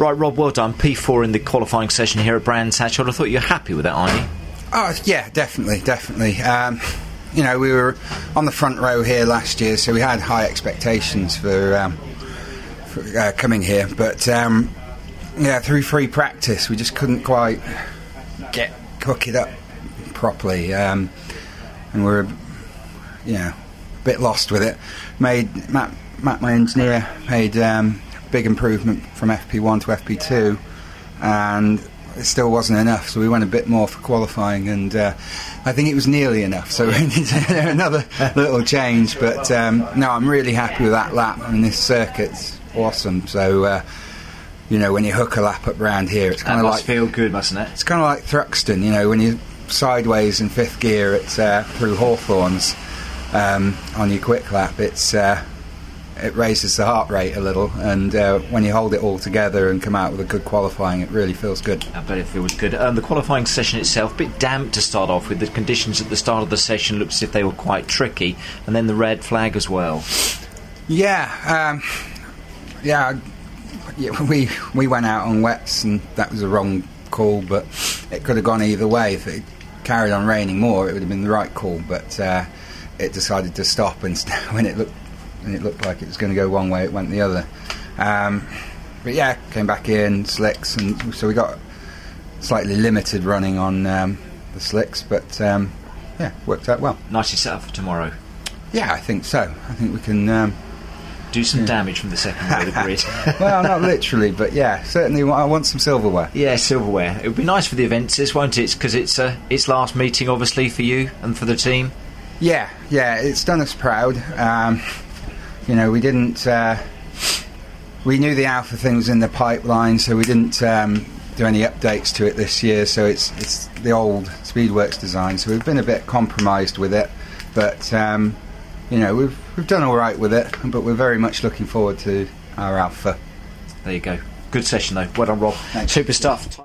Right, Rob, well done. P4 in the qualifying session here at Brands Hatch. I thought you're happy with that, aren't you? Oh, yeah, definitely, definitely. Um, you know, we were on the front row here last year, so we had high expectations for, um, for uh, coming here. But um, yeah, through free practice, we just couldn't quite get cook it up properly, um, and we we're you know a bit lost with it. Made Matt, Matt my engineer, made um, big improvement from FP1 to FP2, and it still wasn't enough. So we went a bit more for qualifying, and uh, I think it was nearly enough. So we needed another little change. But um, no, I'm really happy with that lap, and this circuit's awesome. So. Uh, you know, when you hook a lap up round here, it's kind of like feel good, mustn't it? It's kind of like Thruxton, you know, when you're sideways in fifth gear at uh, through Hawthorns um, on your quick lap. It's uh, it raises the heart rate a little, and uh, when you hold it all together and come out with a good qualifying, it really feels good. I bet it feels good. Um, the qualifying session itself, a bit damp to start off with. The conditions at the start of the session looked as if they were quite tricky, and then the red flag as well. Yeah, um, yeah, yeah. We we went out on wets, and that was a wrong call, but it could have gone either way. If it carried on raining more, it would have been the right call. But uh, it decided to stop, and when it looked and it looked like it was going to go one way, it went the other. Um, but yeah, came back in slicks, and so we got slightly limited running on um, the slicks, but um, yeah, worked out well. Nicely set up for tomorrow. Yeah, I think so. I think we can um, do some yeah. damage from the second row of the grid. well, not literally, but yeah, certainly I want some silverware. Yeah, silverware. It would be nice for the events, this won't it? Because it's uh, its last meeting, obviously, for you and for the team. Yeah, yeah, it's done us proud. Um, you know, we didn't. Uh, we knew the Alfa thing was in the pipeline, so we didn't um, do any updates to it this year. So it's it's the old Speedworks design. So we've been a bit compromised with it, but um, you know we've we've done all right with it. But we're very much looking forward to our Alfa. There you go. Good session though. Well done, Rob. Thanks. Super stuff.